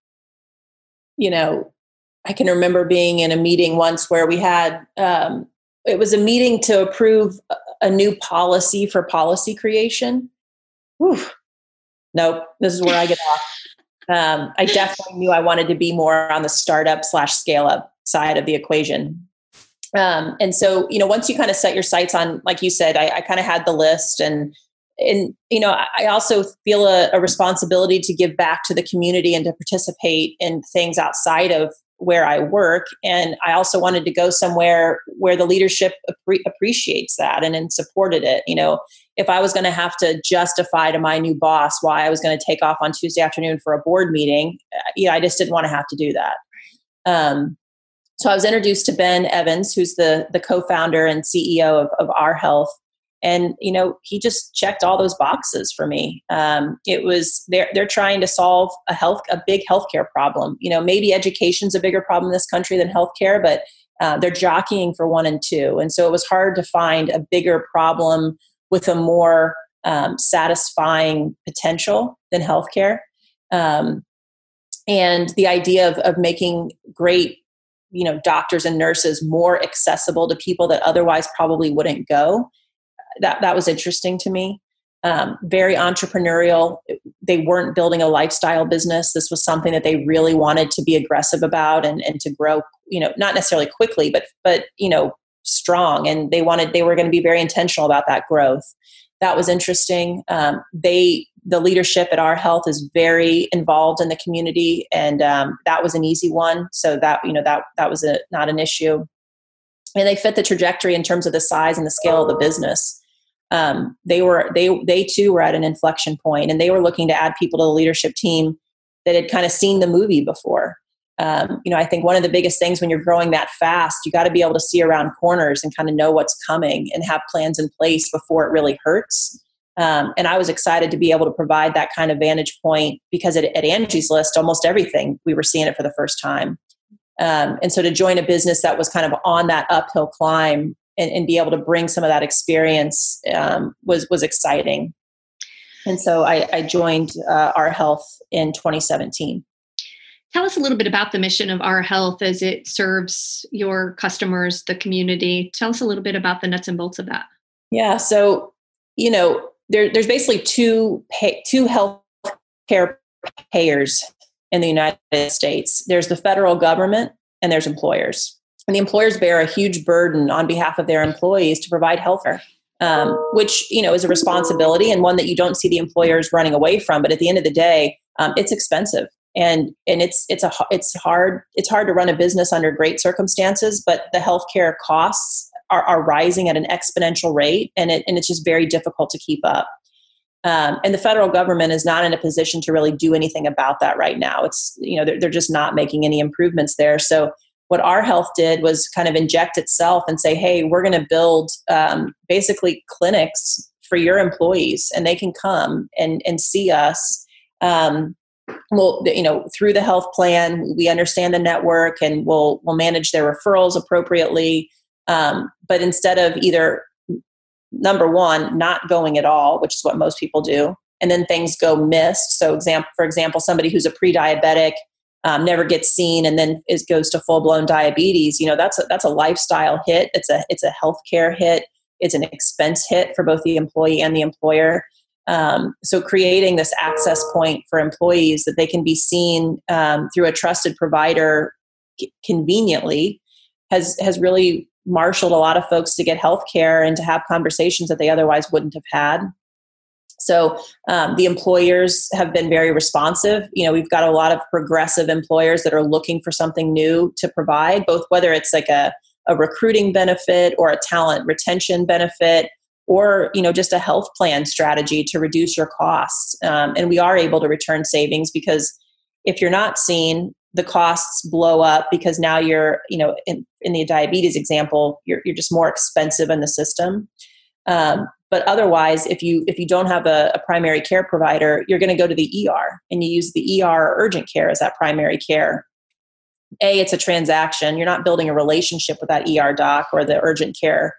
you know i can remember being in a meeting once where we had um, it was a meeting to approve a new policy for policy creation. Whew. Nope, this is where I get off. Um, I definitely knew I wanted to be more on the startup slash scale up side of the equation. Um, and so, you know, once you kind of set your sights on, like you said, I, I kind of had the list and and you know i also feel a, a, responsibility to give back to the community and to participate in things outside of where I work. And I also wanted to go somewhere where the leadership appre- appreciates that and, and supported it. You know, if I was going to have to justify to my new boss why I was going to take off on Tuesday afternoon for a board meeting, uh, yeah, I just didn't want to have to do that. Um, so I was introduced to Ben Evans, who's the the co-founder and CEO of, of Our Health, and you know he just checked all those boxes for me. Um, it was they're they're trying to solve a health a big healthcare problem. You know maybe education's a bigger problem in this country than healthcare but uh, they're jockeying for one and two. And so it was hard to find a bigger problem with a more um, satisfying potential than healthcare. Um, and the idea of, of making great you know doctors and nurses more accessible to people that otherwise probably wouldn't go that that was interesting to me. Um, very entrepreneurial. They weren't building a lifestyle business. This was something that they really wanted to be aggressive about and, and to grow. You know, not necessarily quickly, but but you know, strong. And they wanted they were going to be very intentional about that growth. That was interesting. Um, they the leadership at Our Health is very involved in the community, and um, that was an easy one. So that you know that that was a, not an issue. And they fit the trajectory in terms of the size and the scale of the business um, they were they they too were at an inflection point and they were looking to add people to the leadership team that had kind of seen the movie before. Um, you know i think one of the biggest things when you're growing that fast you got to be able to see around corners and kind of know what's coming and have plans in place before it really hurts. Um, and i was excited to be able to provide that kind of vantage point because at, at angie's list almost everything we were seeing it for the first time. Um, and so to join a business that was kind of on that uphill climb and, and be able to bring some of that experience um, was was exciting. And so I, I joined uh, Our Health in 2017. Tell us a little bit about the mission of Our Health as it serves your customers, the community. Tell us a little bit about the nuts and bolts of that. Yeah, so you know, there, there's basically two pay, two health care payers in the United States. There's the federal government and there's employers and the employers bear a huge burden on behalf of their employees to provide health care um, which you know is a responsibility and one that you don't see the employers running away from. But at the end of the day um, it's expensive. And and it's it's a it's hard it's hard to run a business under great circumstances but the healthcare costs are, are rising at an exponential rate and it and it's just very difficult to keep up. Um, and the federal government is not in a position to really do anything about that right now. It's you know they're, they're just not making any improvements there. So what our health did was kind of inject itself and say hey we're going to build um, basically clinics for your employees and they can come and, and see us um, well you know through the health plan we understand the network and we'll we'll manage their referrals appropriately um, but instead of either number one not going at all which is what most people do and then things go missed. So, example for example, somebody who's a pre-diabetic um, never gets seen and then is goes to full blown diabetes. You know, that's a, that's a lifestyle hit. It's a it's a healthcare hit. It's an expense hit for both the employee and the employer. Um, so creating this access point for employees that they can be seen um, through a trusted provider conveniently has has really marshaled a lot of folks to get health care and to have conversations that they otherwise wouldn't have had so um, the employers have been very responsive. You know, we've got a lot of progressive employers that are looking for something new to provide, both whether it's like a, a recruiting benefit or a talent retention benefit or you know just a health plan strategy to reduce your costs um, and we are able to return savings because if you're not seen the costs blow up because now you're you know in, in the diabetes example you're, you're just more expensive in the system um, but otherwise, if you if you don't have a, a primary care provider, you're going to go to the ER and you use the ER or urgent care as that primary care. A, it's a transaction. You're not building a relationship with that ER doc or the urgent care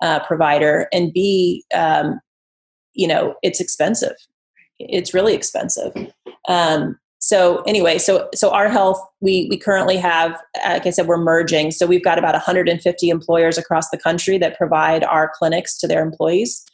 uh, provider. And B, um, you know, it's expensive. It's really expensive. Um, so anyway so so our health we we currently have like i said we're merging so we've got about 150 employers across the country that provide our clinics to their employees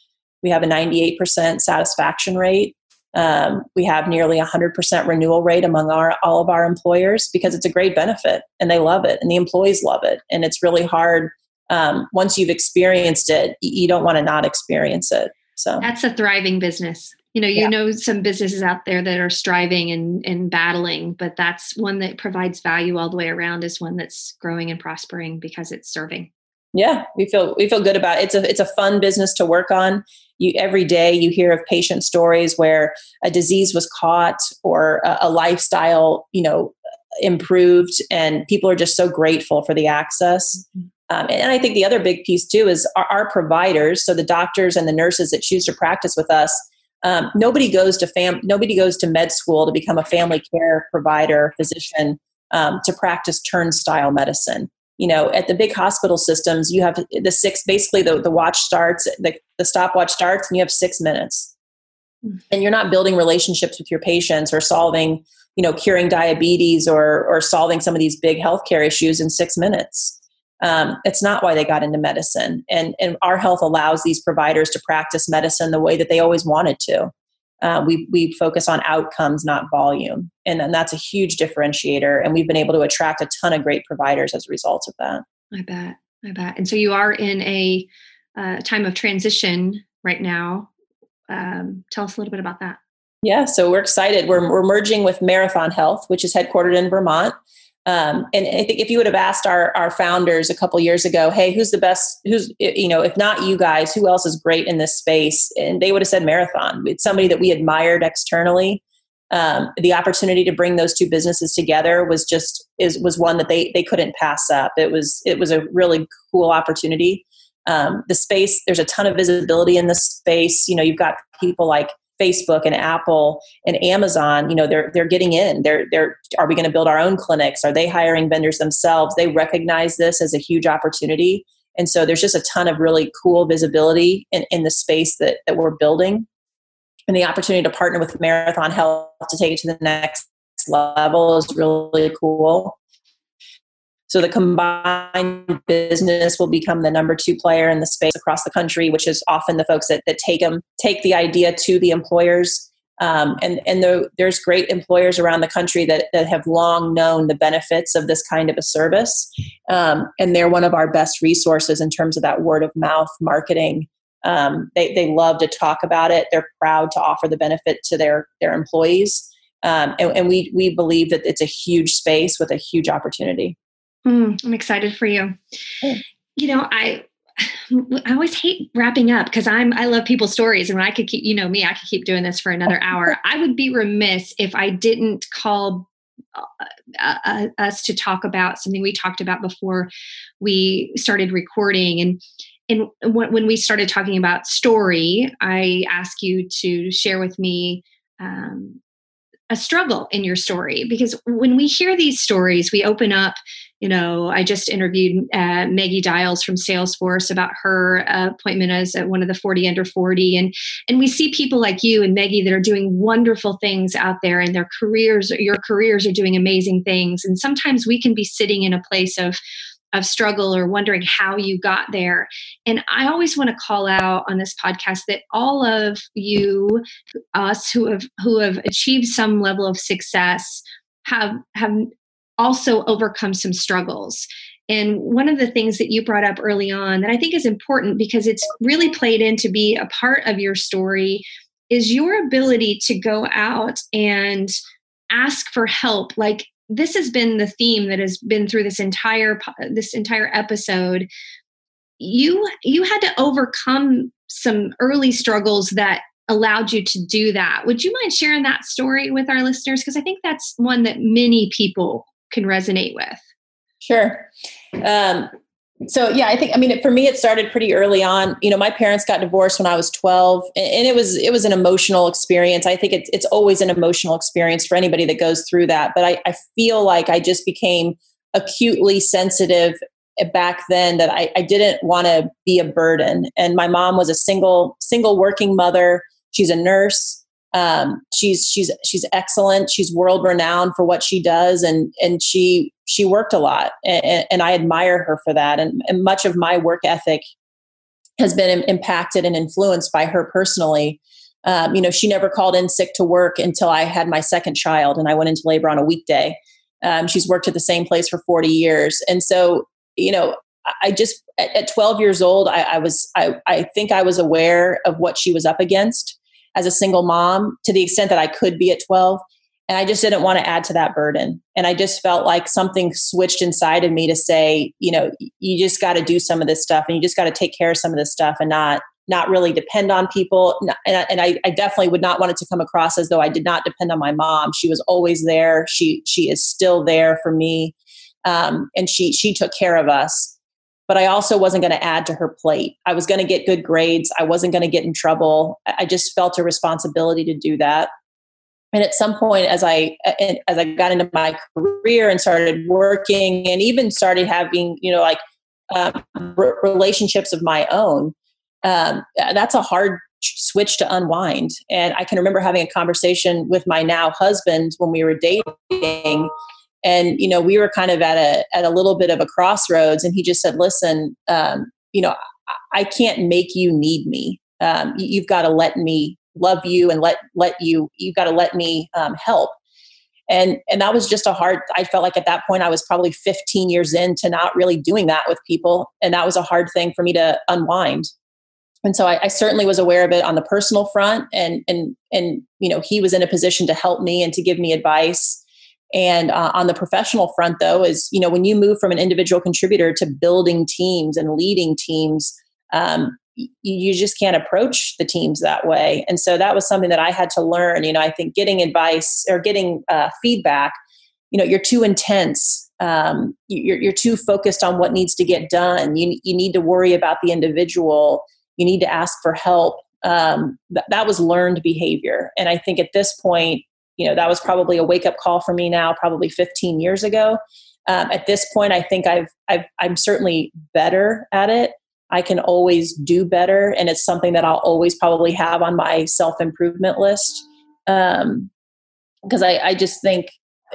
we have a 98% satisfaction rate. Um, we have nearly 100% renewal rate among our all of our employers because it's a great benefit and they love it and the employees love it. And it's really hard um, once you've experienced it you don't want to not experience it so. That's a thriving business. You know you yeah. know some businesses out there that are striving and, and battling but that's one that provides value all the way around is one that's growing and prospering because it's serving. Yeah we feel we feel good about it. it's a it's a fun business to work on you every day you hear of patient stories where a disease was caught or a, a lifestyle you know improved and people are just so grateful for the access mm-hmm. um, and i think the other big piece too is our, our providers so the doctors and the nurses that choose to practice with us um, nobody goes to fam nobody goes to med school to become a family care provider physician um, to practice turnstile medicine you know at the big hospital systems you have the six basically the, the watch starts the, the stopwatch starts and you have six minutes mm-hmm. and you're not building relationships with your patients or solving you know curing diabetes or or solving some of these big healthcare issues in six minutes um, it's not why they got into medicine. And, and our health allows these providers to practice medicine the way that they always wanted to. Uh, we, we focus on outcomes, not volume. And, and that's a huge differentiator. And we've been able to attract a ton of great providers as a result of that. I bet. I bet. And so you are in a uh, time of transition right now. Um, tell us a little bit about that. Yeah, so we're excited. We're, we're merging with Marathon Health, which is headquartered in Vermont. Um, and I think if you would have asked our, our founders a couple years ago, hey, who's the best, who's, you know, if not you guys, who else is great in this space? And they would have said Marathon. It's somebody that we admired externally. Um, the opportunity to bring those two businesses together was just is was one that they they couldn't pass up. It was it was a really cool opportunity. Um, the space there's a ton of visibility in the space. You know, you've got people like Facebook and Apple and Amazon, you know, they're they're getting in. They're they're are we going to build our own clinics? Are they hiring vendors themselves? They recognize this as a huge opportunity. And so there's just a ton of really cool visibility in, in the space that, that we're building. And the opportunity to partner with Marathon Health to take it to the next level is really cool. So the combined business will become the number two player in the space across the country, which is often the folks that, that take them take the idea to the employers. Um, and and the, there's great employers around the country that, that have long known the benefits of this kind of a service. Um, and they're one of our best resources in terms of that word of mouth marketing. Um, they, they love to talk about it. They're proud to offer the benefit to their, their employees. Um, and, and we, we believe that it's a huge space with a huge opportunity. Mm, I'm excited for you. You know, I I always hate wrapping up because I'm I love people's stories, and when I could keep, you know, me, I could keep doing this for another hour. I would be remiss if I didn't call uh, uh, uh, us to talk about something we talked about before we started recording, and and when we started talking about story, I asked you to share with me um, a struggle in your story because when we hear these stories, we open up. You know, I just interviewed uh, Maggie Dials from Salesforce about her uh, appointment as one of the 40 under 40, and and we see people like you and Maggie that are doing wonderful things out there, and their careers, your careers are doing amazing things, and sometimes we can be sitting in a place of of struggle or wondering how you got there. And I always want to call out on this podcast that all of you, us who have who have achieved some level of success, have have also overcome some struggles. And one of the things that you brought up early on that I think is important because it's really played in to be a part of your story is your ability to go out and ask for help like this has been the theme that has been through this entire this entire episode. You you had to overcome some early struggles that allowed you to do that. Would you mind sharing that story with our listeners? Because i think that's one that many people can resonate with. Sure. Um, so yeah i think i mean for me it started pretty early on. You know my parents got divorced when i was 12 and it was it was an emotional experience. I think it's, it's always an emotional experience for anybody that goes through that but i, I feel like i just became acutely sensitive eh, back then that i, I didn't want to be a burden. And my mom was a single single working mother. She's a nurse um, she's she's she's excellent. She's world renowned for what she does, and and she she worked a lot, and, and I admire her for that. And, and, much of my work ethic has been impacted and influenced by her personally. Um, you know, she never called in sick to work until I had my second child, and I went into labor on a weekday. Um, she's worked at the same place for 40 years, and so you know, I just at, at 12 years old, I, I was I, I think I was aware of what she was up against as a single mom to the extent that I could be at 12. And I just didn't want to add to that burden. And I just felt like something switched inside of me to say, you know, you just got to do some of this stuff and you just got to take care of some of this stuff and not not really depend on people. And, and I, I, definitely would not want it to come across as though I did not depend on my mom. She was always there. She she is still there for me, um, and she she took care of us but I also wasn't going to add to her plate. I was going to get good grades. I wasn't going to get in trouble. I just felt a responsibility to do that. And at some point, as I as I got into my career and started working, and even started having you know like um, relationships of my own, um, that's a hard switch to unwind. And I can remember having a conversation with my now husband when we were dating and you know we were kind of at a at a little bit of a crossroads and he just said listen um, you know I, I can't make you need me. Um, you, you've got to let me love you and let let you you've got to let me um, help. And and that was just a hard i felt like at that point i was probably 15 years into not really doing that with people and that was a hard thing for me to unwind. And so I, I, certainly was aware of it on the personal front and and and you know he was in a position to help me and to give me advice and uh, on the professional front, though, is you know when you move from an individual contributor to building teams and leading teams, um, you, you just can't approach the teams that way. And so that was something that I had to learn. You know, I think getting advice or getting uh, feedback, you know, you're too intense. Um, you're, you're too focused on what needs to get done. You, you need to worry about the individual. You need to ask for help. Um, th- that was learned behavior. And I think at this point, you know that was probably a wake up call for me now probably 15 years ago. Um, at this point i think I've, I've i'm certainly better at it. I can always do better and it's something that i'll always probably have on my self improvement list. Because um, I, I just think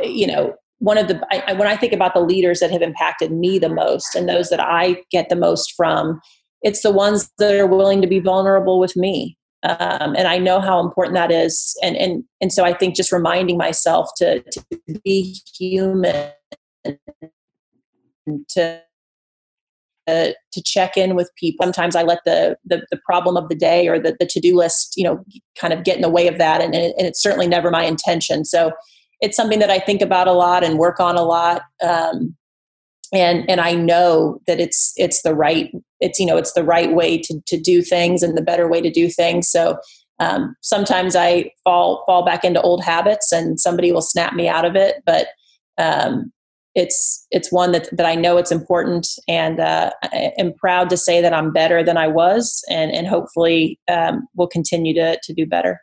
you know one of the I, when i think about the leaders that have impacted me the most and those that i get the most from it's the ones that are willing to be vulnerable with me um, and I know how important that is. And and and so I think just reminding myself to to be human, to uh, to check in with people. Sometimes I let the, the, the problem of the day or the, the to do list, you know, kind of get in the way of that, and, and, it's certainly never my intention. So it's something that I think about a lot and work on a lot. Um, and and I know that it's it's the right it's you know it's the right way to to do things and the better way to do things. So um, sometimes I fall fall back into old habits and somebody will snap me out of it, but um, it's it's one that that I know it's important and uh, I am proud to say that I'm better than I was and and hopefully um, will continue to to do better.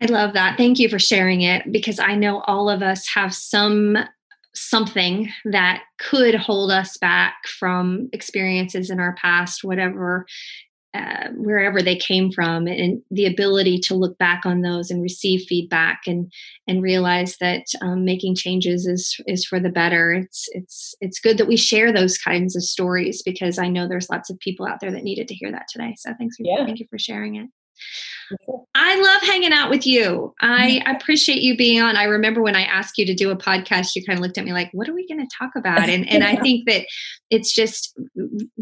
I love that. Thank you for sharing it because I know all of us have some something that could hold us back from experiences in our past, whatever, uh, wherever they came from, and the ability to look back on those and receive feedback and and realize that um, making changes is is for the better. It's it's it's good that we share those kinds of stories because I know there's lots of people out there that needed to hear that today. So thanks for yeah. thank you for sharing it. I love hanging out with you. I appreciate you being on. I remember when I asked you to do a podcast, you kind of looked at me like, what are we going to talk about? And, and I think that it's just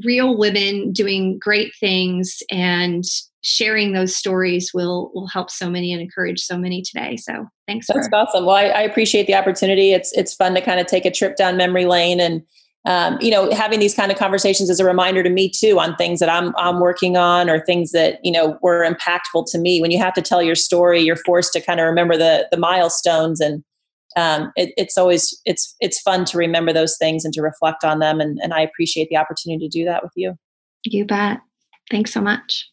real women doing great things and sharing those stories will will help so many and encourage so many today. So thanks. That's for- awesome. Well, I, I appreciate the opportunity. It's it's fun to kind of take a trip down memory lane and um, you know, having these kind of conversations is a reminder to me too on things that I'm I'm working on or things that you know were impactful to me. When you have to tell your story, you're forced to kind of remember the the milestones, and um, it, it's always it's it's fun to remember those things and to reflect on them. And, and I appreciate the opportunity to do that with you. You bet. Thanks so much.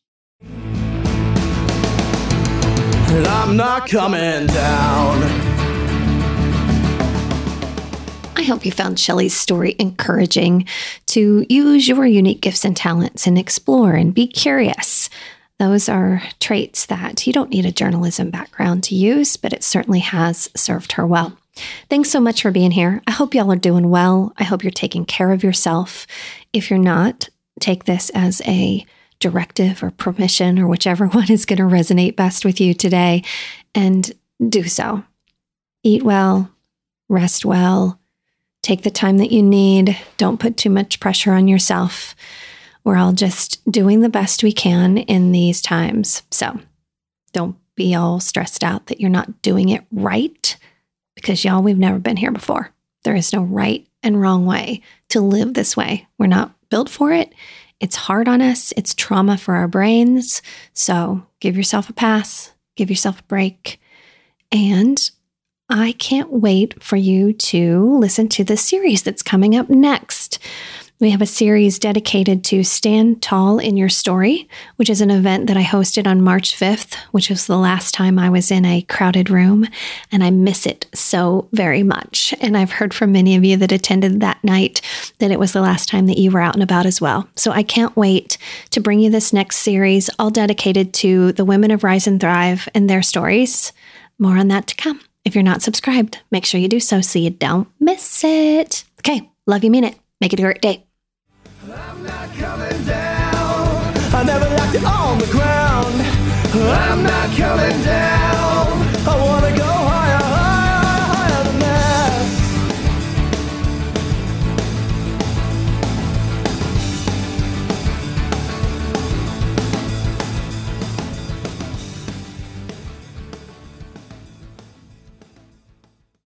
And I'm not coming down. I hope you found Shelly's story encouraging to use your unique gifts and talents and explore and be curious. Those are traits that you don't need a journalism background to use, but it certainly has served her well. Thanks so much for being here. I hope y'all are doing well. I hope you're taking care of yourself. If you're not, take this as a directive or permission or whichever one is going to resonate best with you today and do so. Eat well, rest well, Take the time that you need. Don't put too much pressure on yourself. We're all just doing the best we can in these times. So don't be all stressed out that you're not doing it right because, y'all, we've never been here before. There is no right and wrong way to live this way. We're not built for it. It's hard on us, it's trauma for our brains. So give yourself a pass, give yourself a break. And I can't wait for you to listen to the series that's coming up next. We have a series dedicated to Stand Tall in Your Story, which is an event that I hosted on March 5th, which was the last time I was in a crowded room, and I miss it so very much. And I've heard from many of you that attended that night that it was the last time that you were out and about as well. So I can't wait to bring you this next series, all dedicated to the women of Rise and Thrive and their stories. More on that to come. If you're not subscribed, make sure you do so so you don't miss it. Okay, love you, mean it. Make it a great day. I'm not coming down. I never it on the ground. I'm not coming down.